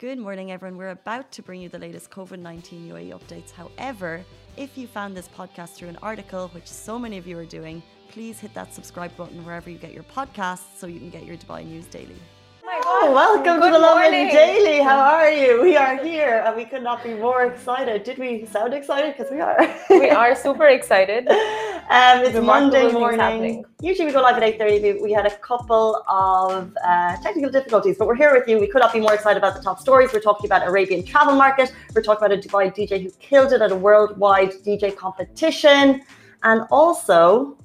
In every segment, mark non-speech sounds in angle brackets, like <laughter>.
Good morning, everyone. We're about to bring you the latest COVID 19 UAE updates. However, if you found this podcast through an article, which so many of you are doing, please hit that subscribe button wherever you get your podcasts so you can get your Dubai news daily. Oh, welcome Good to the Lovin morning. Daily. How are you? We are here and we could not be more excited. Did we sound excited? Because we are. We are super excited. <laughs> Um, it's Monday morning. Usually we go live at 8.30. We, we had a couple of uh, technical difficulties, but we're here with you. We could not be more excited about the top stories. We're talking about Arabian travel market. We're talking about a Dubai DJ who killed it at a worldwide DJ competition. And also,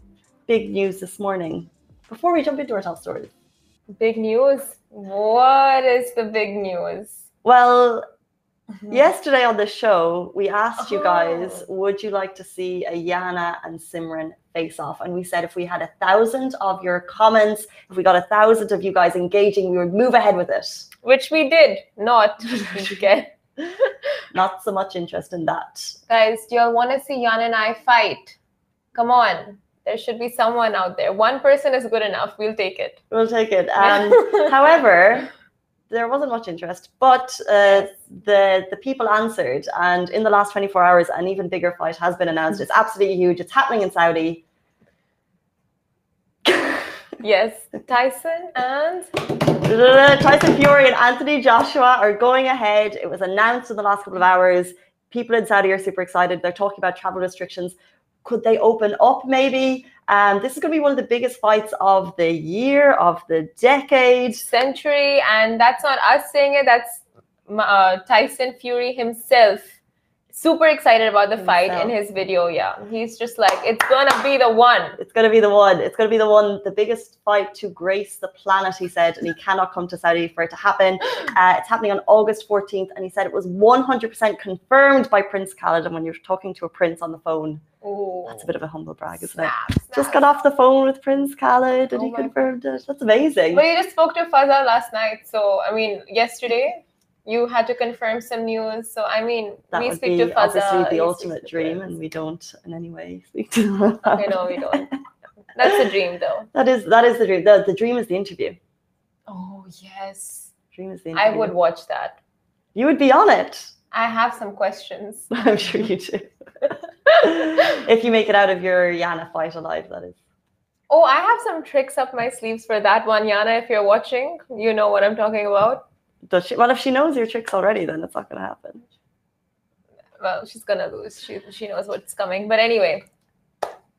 big news this morning. Before we jump into our top stories. Big news. What is the big news? Well, Yesterday on the show, we asked you guys, Oh. would you like to see a Yana and Simran face off? And we said if we had a thousand of your comments, if we got a thousand of you guys engaging, we would move ahead with it. Which we did not <laughs> get. Not so much interest in that. Guys, do y'all want to see Jan and I fight? Come on. There should be someone out there. One person is good enough. We'll take it. We'll take it. <laughs> Um, however, there wasn't much interest, but uh, the the people answered, and in the last 24 hours, an even bigger fight has been announced. It's absolutely huge. It's happening in Saudi. <laughs> yes, Tyson and Tyson Fury and Anthony Joshua are going ahead. It was announced in the last couple of hours. People in Saudi are super excited. They're talking about travel restrictions. Could they open up maybe? Um, this is going to be one of the biggest fights of the year, of the decade. Century, and that's not us saying it. That's uh, Tyson Fury himself. Super excited about the fight in his video. Yeah, he's just like, it's gonna be the one. It's to be the one. It's to be the one, the biggest fight to grace the planet, he said. And he cannot come to Saudi for it to happen. <gasps> Uh, it's happening on August 14th. And he said it was 100% confirmed by Prince Khalid. And when you're talking to a prince on the phone, Ooh. that's a bit of a humble brag, isn't it? Snap, Just got off the phone with Prince Khalid and Oh he confirmed it. That's amazing. But you just spoke to Fazza last night, so I mean, yesterday you had to confirm some news. So I mean, That we speak to Fazza. obviously he the ultimate dream, and we don't in any way speak to them. <laughs> Okay, no, we don't. That's the dream, though. That is that is the dream. The, the dream is the interview. Oh yes, Dream is the I would watch that. You would be on it. I have some questions. <laughs> I'm sure you do. <laughs> if you make it out of your Yana fight alive, that is. Oh, I have some tricks up my sleeves for that one, Yana. If you're watching, you know what I'm talking about. Does she? Well, if she knows your tricks already, then it's not going to happen. Well, she's gonna lose. She she knows what's coming. But anyway,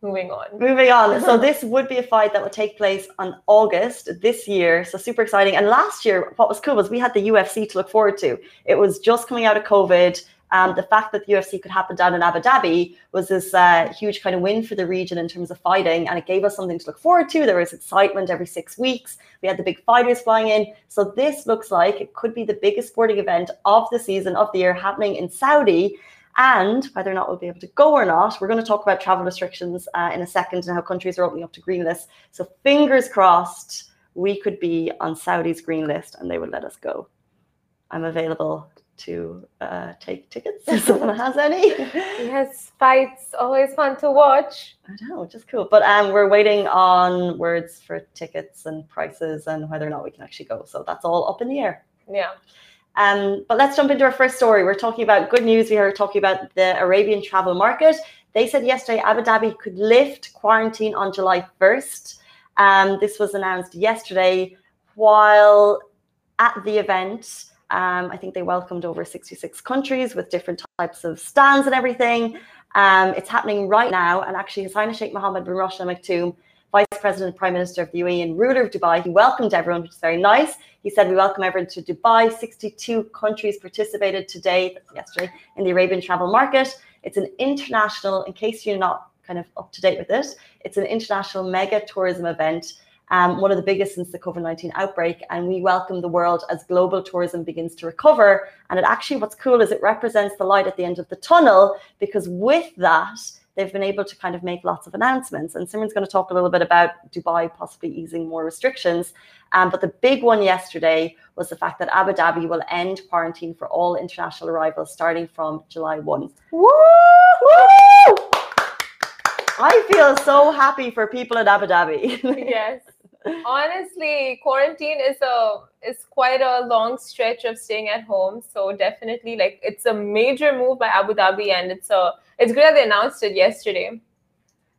moving on. Moving on. So <laughs> this would be a fight that would take place on August this year. So super exciting. And last year, what was cool was we had the UFC to look forward to. It was just coming out of COVID. Um, the fact that the UFC could happen down in Abu Dhabi was this uh, huge kind of win for the region in terms of fighting, and it gave us something to look forward to. There was excitement every six weeks. We had the big fighters flying in. So this looks like it could be the biggest sporting event of the season of the year happening in Saudi. And whether or not we'll be able to go or not, we're going to talk about travel restrictions uh, in a second and how countries are opening up to green lists. So fingers crossed, we could be on Saudi's green list and they would let us go. I'm available to uh, take tickets if someone has any. <laughs> Yes, fights always fun to watch. I know, just cool. But um, we're waiting on words for tickets and prices and whether or not we can actually go. So that's all up in the air. Yeah. Um, but let's jump into our first story. We're talking about good news. We are talking about the Arabian travel market. They said yesterday Abu Dhabi could lift quarantine on July 1st. Um, this was announced yesterday while at the event. Um, I think they welcomed over 66 countries with different types of stands and everything. Um, it's happening right now. And actually, His Highness Sheikh Mohammed bin Rashid Al Maktoum, Vice President and Prime Minister of the UAE and ruler of Dubai, he welcomed everyone, which is very nice. He said, We welcome everyone to Dubai. 62 countries participated today, yesterday, in the Arabian travel market. It's an international, in case you're not kind of up to date with it, it's an international mega tourism event, um, one of the biggest since the COVID 19 outbreak. And we welcome the world as global tourism begins to recover. And it actually, what's cool is it represents the light at the end of the tunnel because with that, they've been able to kind of make lots of announcements. And Simran's going to talk a little bit about Dubai possibly easing more restrictions. Um, but the big one yesterday was the fact that Abu Dhabi will end quarantine for all international arrivals starting from July 1. Woo! I feel so happy for people in Abu Dhabi. <laughs> yes. Honestly, quarantine is a is quite a long stretch of staying at home. So definitely, like it's a major move by Abu Dhabi, and it's a it's great that they announced it yesterday.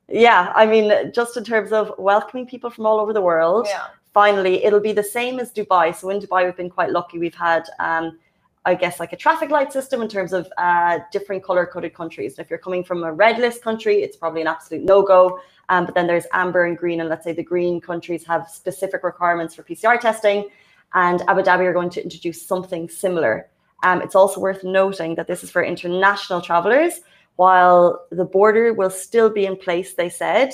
Yeah, I mean, just in terms of welcoming people from all over the world. Yeah. Finally, it'll be the same as Dubai. So in Dubai, we've been quite lucky. We've had, um, I guess, like a traffic light system in terms of uh, different color coded countries. And if you're coming from a red list country, it's probably an absolute no go. Um, but then there's amber and green, and let's say the green countries have specific requirements for PCR testing, and Abu Dhabi are going to introduce something similar. Um, it's also worth noting that this is for international travelers, while the border will still be in place, they said,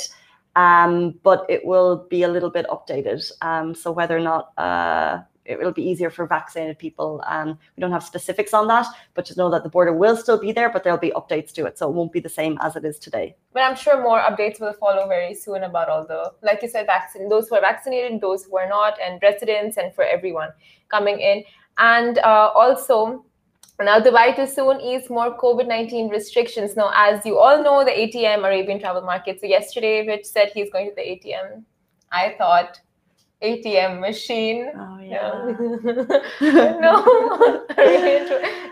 um, but it will be a little bit updated. Um, so whether or not uh, it will be easier for vaccinated people. Um, we don't have specifics on that, but just know that the border will still be there, but there'll be updates to it. So it won't be the same as it is today. But I'm sure more updates will follow very soon about all the, like you said, vaccine, those who are vaccinated, those who are not, and residents, and for everyone coming in. And uh, also, now Dubai to soon ease more COVID 19 restrictions. Now, as you all know, the ATM, Arabian Travel Market. So, yesterday, Rich said he's going to the ATM. I thought, ATM machine. Oh yeah. <laughs> no,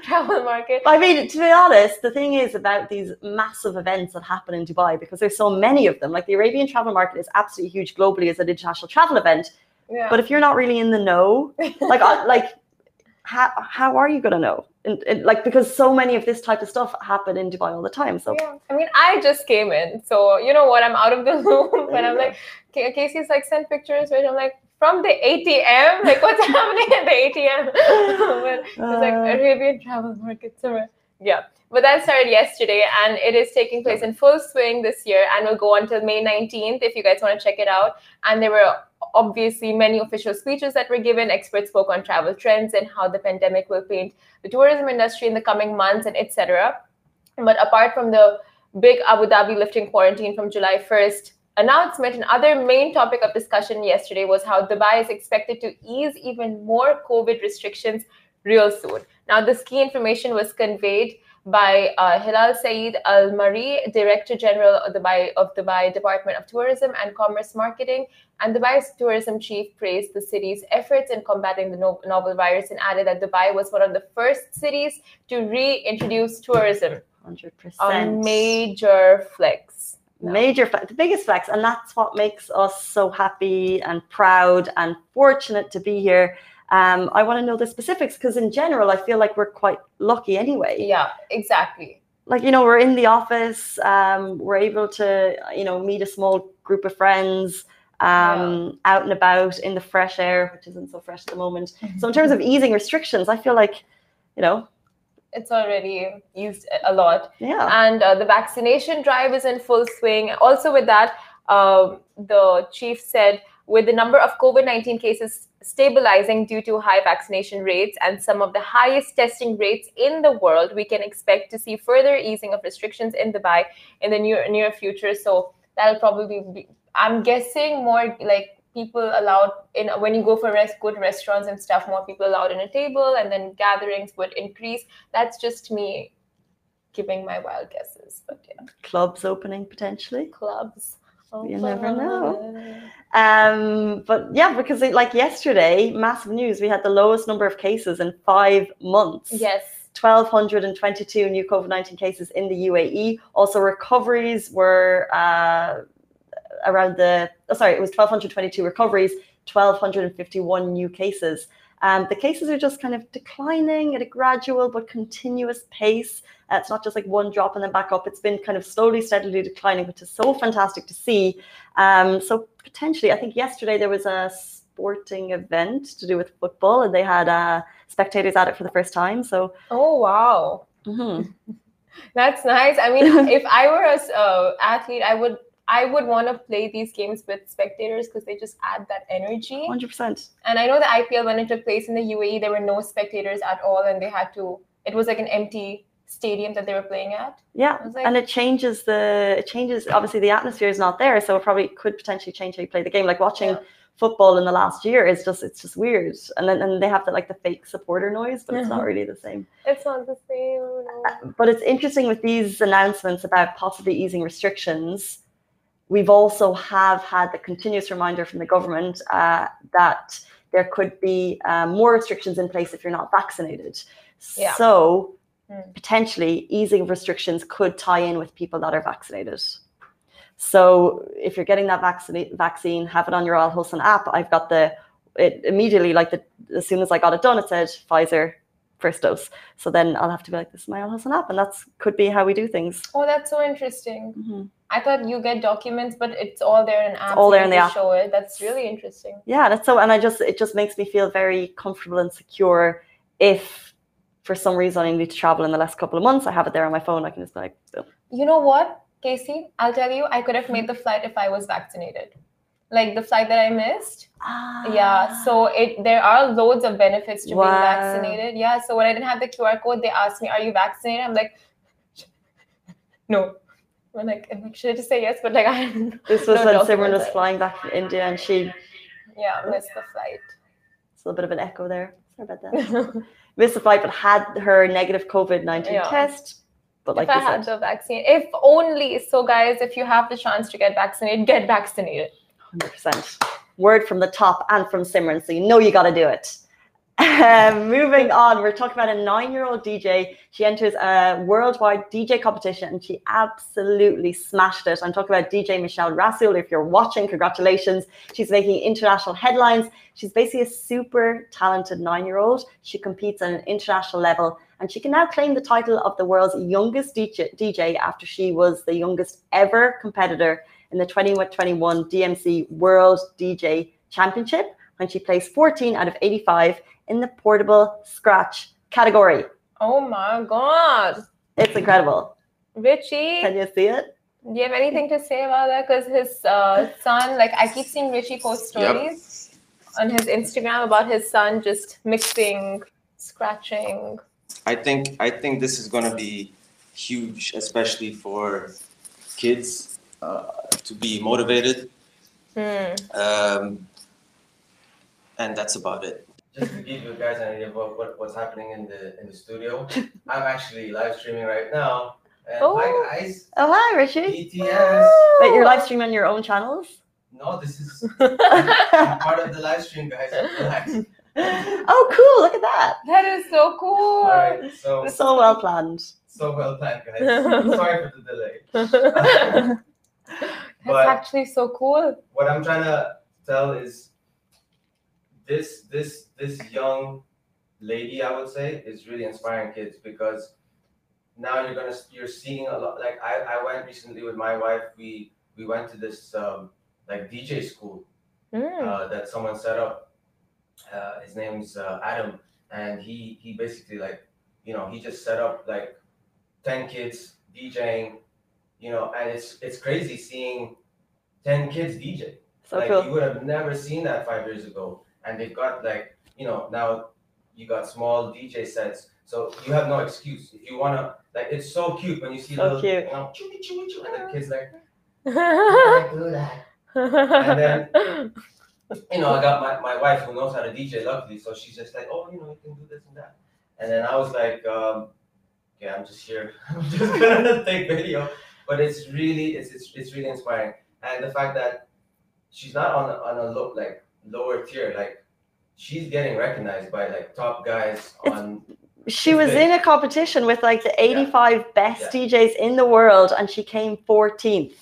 travel market. I mean, to be honest, the thing is about these massive events that happen in Dubai because there's so many of them. Like the Arabian travel market is absolutely huge globally as an international travel event. Yeah. But if you're not really in the know, <laughs> like like how how are you gonna know? And, and, like because so many of this type of stuff happen in Dubai all the time. So yeah, I mean, I just came in, so you know what? I'm out of the <laughs> loop, and I'm like, Casey's like send pictures, right? I'm like from the ATM, like what's <laughs> happening at the ATM? but <laughs> it's like Uh. Arabian travel market somewhere. Yeah, but that started yesterday, and it is taking place in full swing this year, and will go until May 19th. If you guys want to check it out, and there were obviously many official speeches that were given. Experts spoke on travel trends and how the pandemic will paint the tourism industry in the coming months and etc. But apart from the big Abu Dhabi lifting quarantine from July 1st announcement, another main topic of discussion yesterday was how Dubai is expected to ease even more COVID restrictions real soon. Now, this key information was conveyed by uh, Hilal Saeed Al Mari, Director General of Dubai, of Dubai Department of Tourism and Commerce Marketing, and Dubai's tourism chief praised the city's efforts in combating the no- novel virus and added that Dubai was one of the first cities to reintroduce tourism, 100%. a major flex. Major flex, the biggest flex, and that's what makes us so happy and proud and fortunate to be here. Um, I want to know the specifics because, in general, I feel like we're quite lucky anyway. Yeah, exactly. Like you know, we're in the office, um, we're able to you know meet a small group of friends, um, out and about in the fresh air, which isn't so fresh at the moment. <laughs> So, in terms of easing restrictions, I feel like you know, It's already used a lot. yeah, and uh, the vaccination drive is in full swing. Also, with that, um, the chief said with the number of COVID 19 cases stabilizing due to high vaccination rates and some of the highest testing rates in the world, we can expect to see further easing of restrictions in Dubai in the near, near future. So, that'll probably be, I'm guessing, more like people allowed in when you go for rest, good restaurants and stuff, more people allowed in a table, and then gatherings would increase. That's just me giving my wild guesses, but yeah, clubs opening potentially. clubs. You never know. Um, but yeah, because it, like yesterday, massive news. We had the lowest number of cases in five months. Yes. 1,222 new COVID 19 cases in the UAE. Also, recoveries were uh, around the, oh, sorry, it was 1,222 recoveries, 1,251 new cases. Um, the cases are just kind of declining at a gradual but continuous pace. Uh, it's not just like one drop and then back up. It's been kind of slowly, steadily declining, which is so fantastic to see. Um, so potentially, I think yesterday there was a sporting event to do with football, and they had uh, spectators at it for the first time. So Oh wow, mhm. <laughs> that's nice. I mean, <laughs> if I were a uh, athlete, I would I would want to play these games with spectators because they just add that energy. 100%. And I know the IPL when it took place in the UAE, there were no spectators at all, and they had to. It was like an empty stadium that they were playing at. Yeah, like- and it changes the it changes. Obviously, the atmosphere is not there, so it probably could potentially change how you play the game. Like watching Yeah. football in the last year is just it's just weird, and then and they have the like the fake supporter noise, but it's not <laughs> really the same. It's not the same. No. But it's interesting with these announcements about possibly easing restrictions. We've also have had the continuous reminder from the government uh, that there could be um, more restrictions in place if you're not vaccinated. Yeah. So Hmm. potentially easing restrictions could tie in with people that are vaccinated. So if you're getting that vaccine, vaccine, have it on your Al Hosn app. I've got the it immediately like the as soon as I got it done, it said Pfizer first dose. So then I'll have to be like, this is my Al Hosn app, and that's could be how we do things. Oh, that's so interesting. Mhm. I thought you get documents, but it's all there in apps. all there in the app. Show it. That's really interesting. Yeah, that's so, and I just it just makes me feel very comfortable and secure if for some reason I need to travel in the last couple of months. I have it there on my phone. I can just like, boom. You know what, Casey? I'll tell you, I could have made the flight if I was vaccinated. Like the flight that I missed. Ah. Yeah. So it there are loads of benefits to Wow. being vaccinated. Yeah. So when I didn't have the QR code, they asked me, "Are you vaccinated?" I'm like, <laughs> "No." I'm like, I'm like, should I just say yes? But like, <laughs> I this was when Simran was flying back from India, and she yeah missed the flight. it's a little bit of an echo there. Sorry about that. <laughs> Missed the flight, but had her negative COVID nineteen Yeah. test. But like if I you had said, the vaccine, if only. So guys, if you have the chance to get vaccinated, get vaccinated. hundred percent. Word from the top and from Simran, so you know you got to do it. Um, moving on, we're talking about a nine-year-old DJ. She enters a worldwide DJ competition and she absolutely smashed it. I'm talking about DJ Michelle Rasul. If you're watching, congratulations. She's making international headlines. She's basically a super talented nine-year-old. She competes at an international level and she can now claim the title of the world's youngest DJ, DJ after she was the youngest ever competitor in the 2021 DMC World DJ Championship when she placed 14 out of 85 in the portable scratch category. Oh my god, It's incredible. Richie! Can you see it? Do you have anything to say about that? Because his uh, son, like I keep seeing Richie post Yep. stories on his Instagram about his son just mixing, scratching. I think I think this is going to be huge, especially for kids uh, to be motivated, Hmm. um, and that's about it. Just to give you guys an idea of what, what, what's happening in the in the studio, <laughs> I'm actually live streaming right now. And Oh. hi guys, Oh, hi, Richie. BTS. Wait, you're live streaming on your own channels? No, this is <laughs> I'm part of the live stream, guys. Relax. <laughs> oh, cool. Look at that. That is so cool. All right, so it's So well planned. so well planned, guys. Sorry for the delay. That's But- actually so cool. what I'm trying to tell is this this this young lady I would say is really inspiring kids because now you're gonna you're seeing a lot like I, I went recently with my wife we we went to this um, like DJ school Mm. uh, that someone set up uh, his name's uh, Adam and he he basically like you know he just set up like 10 kids DJing you know and it's it's crazy seeing 10 kids DJ So like cool. you would have never seen that five years ago. And they've got like, you know, now you got small DJ sets. So you have no excuse. If you wanna like it's so cute when you see So little cute. you know, choo, choo, choo, and the kids like, <laughs> I do that. And then you know, I got my, my wife who knows how to DJ luckily, so she's just like, Oh, you know, you can do this and that. And then I was like, um, okay, I'm just here. <laughs> I'm just gonna <laughs> take video. But it's really it's it's, it's really inspiring. And the fact that she's not on a, on a low like lower tier, like she's getting recognized by like top guys It's- on She was in a competition with like the 85 best Yeah. DJs in the world and she came 14th.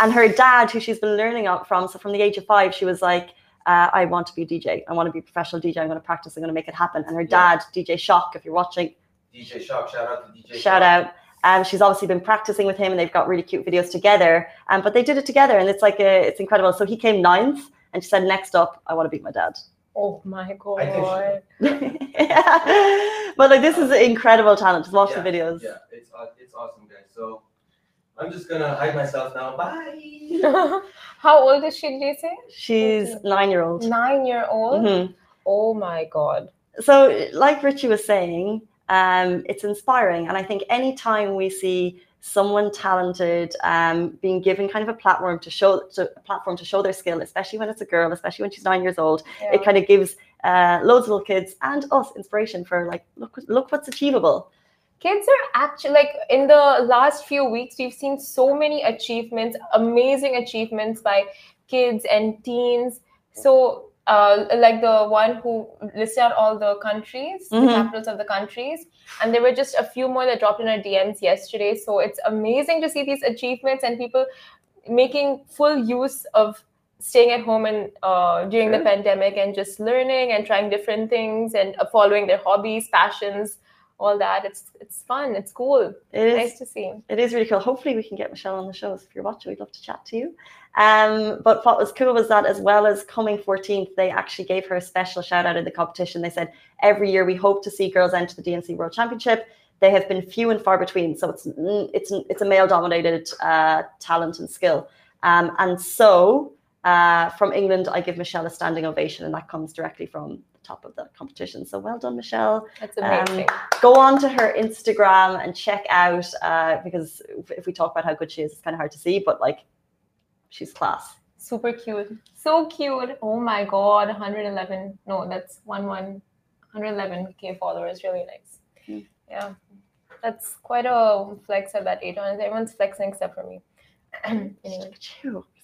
And her dad, who she's been learning up from, so from the age of five, she was like, uh, I want to be a DJ. I want to be a professional DJ. I'm going to practice. I'm going to make it happen. And her Yeah. dad, DJ Shock, if you're watching, DJ Shock. Shout out to DJ shout Shock. out. Um, she's obviously been practicing with him and they've got really cute videos together. Um, but they did it together and it's like, a, it's incredible. So he came ninth and she said, next up, I want to beat my dad. oh my god. yeah. <laughs> <laughs> But like, this is an incredible talent. Just watch Yeah, the videos. Yeah, it's aw- it's awesome, guys. So I'm just gonna hide myself now. Bye. <laughs> How old is she, did you say? She's nine year old. Nine year old? Mhm. Oh my god. So, like Richie was saying, um, it's inspiring. And I think anytime we see someone talented um, being given kind of a platform to show to, a platform to show their skill, especially when it's a girl, especially when she's nine years old, Yeah. it kind of gives uh, loads of little kids and us inspiration for like, look, look what's achievable. Kids are actually like in the last few weeks, we've seen so many achievements, amazing achievements by kids and teens. So uh, like the one who listed out all the countries, Mhm. the capitals of the countries, and there were just a few more that dropped in our DMs yesterday. So it's amazing to see these achievements and people making full use of staying at home and uh, during the pandemic and just learning and trying different things and uh, following their hobbies, passions, all that. It's it's fun. It's cool. It is. Nice to see. It is really cool. Hopefully, we can get Michelle on the show. So if you're watching, we'd love to chat to you. Um, but what was cool was that as well as coming 14th, they actually gave her a special shout out in the competition. They said every year we hope to see girls enter the DMC World Championship. They have been few and far between, so it's it's it's a male dominated uh, talent and skill. Um, and so uh, from England, I give Michelle a standing ovation, and that comes directly from top of the competition. So well done, Michelle That's Um, amazing. go on to her Instagram and check out uh, because if- we talk about how good she is, it's kind of hard to see, but like she's class. Super cute. So cute. Oh my god, 111. No, that's 1 1 111k followers. Really nice. Hmm. Yeah. That's quite a flex at that age. Honestly, everyone's flexing except for me. <clears throat> anyway. Look at you,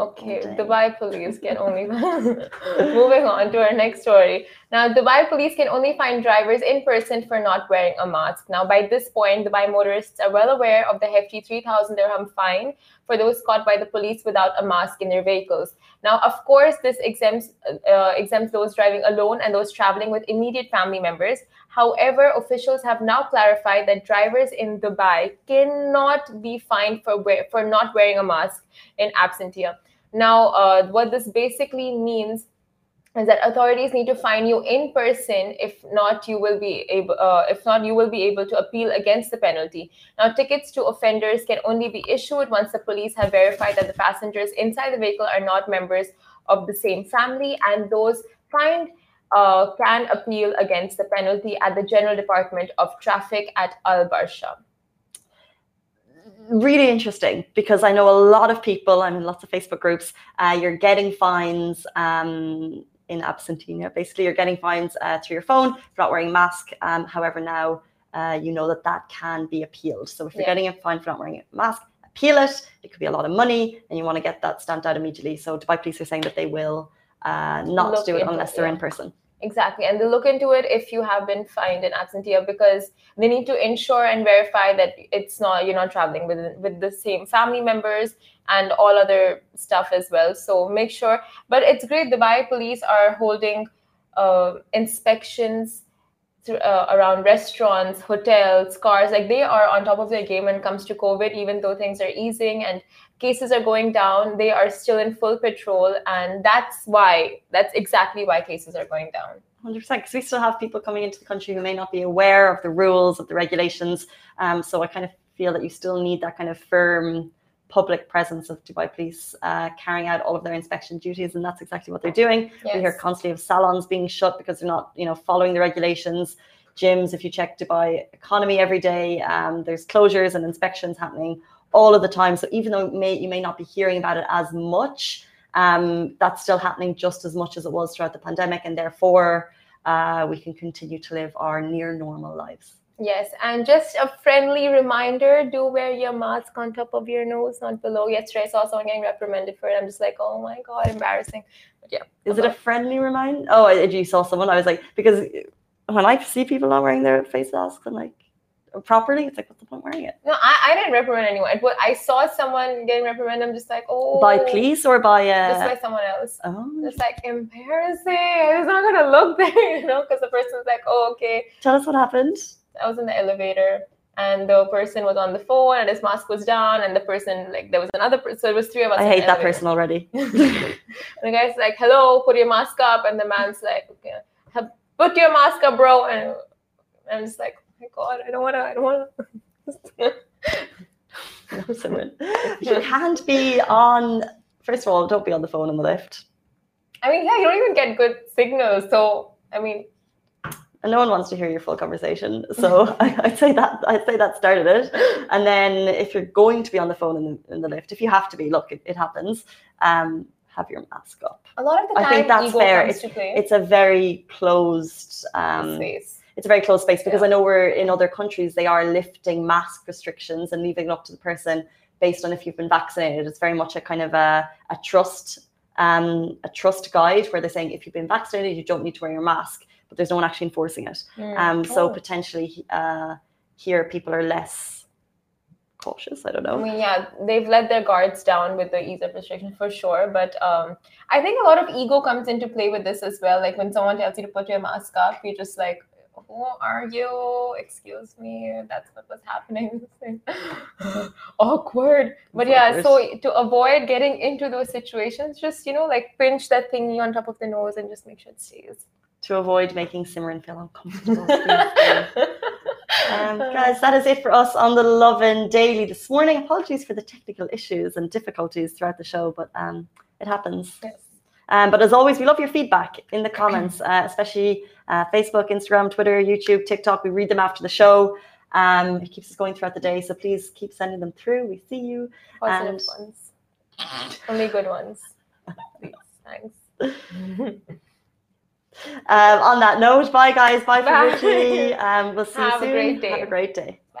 Okay, Dubai police can <laughs> only. <laughs> Moving on to our next story. Now, Dubai police can only find drivers in person for not wearing a mask. Now, by this point, Dubai motorists are well aware of the hefty 3,000 dirham fine for those caught by the police without a mask in their vehicles. Now, of course, this exempts uh, exempts those driving alone and those traveling with immediate family members. However, officials have now clarified that drivers in Dubai cannot be fined for wear- for not wearing a mask in absentia. Now, uh, what this basically means is that authorities need to fine you in person. If not, you will be able. Uh, if not, you will be able to appeal against the penalty. Now, tickets to offenders can only be issued once the police have verified that the passengers inside the vehicle are not members of the same family, and those fined uh, can appeal against the penalty at the General Department of Traffic at Al Barsha. Really interesting because I know a lot of people, I'm in lots of Facebook groups, uh, you're getting fines um, in absentia. Basically, you're getting fines uh, through your phone for not wearing a mask. Um, however, now uh, you know that that can be appealed. So if you're Yeah. getting a fine for not wearing a mask, appeal it. It could be a lot of money and you want to get that stamped out immediately. So Dubai police are saying that they will uh, not Look do it unless it, they're yeah. in person. Exactly. And they look into it if you have been fined in absentia because they need to ensure and verify that it's not you're not traveling with with the same family members and all other stuff as well. So make sure. But it's great. Dubai police are holding uh, inspections uh, around restaurants, hotels, cars. Like they are on top of their game when it comes to COVID, even though things are easing and cases are going down. They are still in full patrol, and that's why. That's exactly why cases are going down. 100% because we still have people coming into the country who may not be aware of the rules of the regulations um, so i kind of feel that you still need that kind of firm public presence of dubai police uh, carrying out all of their inspection duties and that's exactly what they're doing we hear constantly of salons being shut because they're not you know following the regulations gyms if you check dubai economy every day um, there's closures and inspections happening all of the time so even though may, you may not be hearing about it as much um, that's still happening just as much as it was throughout the pandemic, and therefore uh, we can continue to live our near normal lives. Yes, and just a friendly reminder: do wear your mask on top of your nose, not below. Yesterday, I saw someone getting reprimanded for it. I'm just like, oh my god, embarrassing. But yeah, Is it a friendly reminder? Oh, you saw someone, I was like, because when I see people not wearing their face masks, I'm like, properly, it's like, what's the point wearing it? No, I, I didn't reprimand anyone. Wa- I saw someone getting reprimanded. I'm just like, oh, By police or by just uh, by someone else. oh, It's like embarrassing. I was not gonna look <laughs> there, you know, because the person's like, oh, okay. tell us what happened. I was in the elevator and the person was on the phone and his mask was down and the person like there was another person so it was three of us I hate that elevator. person already. <laughs> and the guy's like hello put your mask up and the man's like okay, put your mask up bro and I'm just like my god I don't want to I don't want to No, Simran. You can't be on. First of all, don't be on the phone in the lift. I mean yeah you don't even get good signals so I mean and no one wants to hear your full conversation. So <laughs> I, would say that I'd say that started it. And then if you're going to be on the phone in the, in the lift, if you have to be, look, it, it happens. Um, have your mask up. A lot of the time, I think that's fair. It's, it's a very closed um, space. It's a very close space because Yeah. I know we're in other countries they are lifting mask restrictions and leaving it up to the person based on if you've been vaccinated. It's very much a kind of a, a trust um, a trust guide where they're saying if you've been vaccinated you don't need to wear your mask, but there's no one actually enforcing it. Mm. Um, so Oh. potentially uh, here people are less cautious. I don't know. I mean, yeah, they've let their guards down with the ease of restriction for sure. But um, I think a lot of ego comes into play with this as well. Like when someone tells you to put your mask up, you're just like, who are you? Excuse me. That's what was happening. <laughs> Awkward. But yeah, so to avoid getting into those situations, just, you know, like pinch that thingy on top of the nose and just make sure it stays. to avoid making Simran feel uncomfortable. <laughs> Um, guys, that is it for us on the Lovin Daily this morning. Apologies for the technical issues and difficulties throughout the show, but um, it happens. Yes. Um, but as always, we love your feedback in the <clears throat> comments, uh, especially uh, Facebook, Instagram, Twitter, YouTube, TikTok. We read them after the show. Um, it keeps us going throughout the day, so please keep sending them through. We see you. Positive And- ones. Only good ones. Thanks. <laughs> Um, on that note, bye guys. Bye for Bye. Um, we'll see Have a you soon. great day. Have a great day. Bye.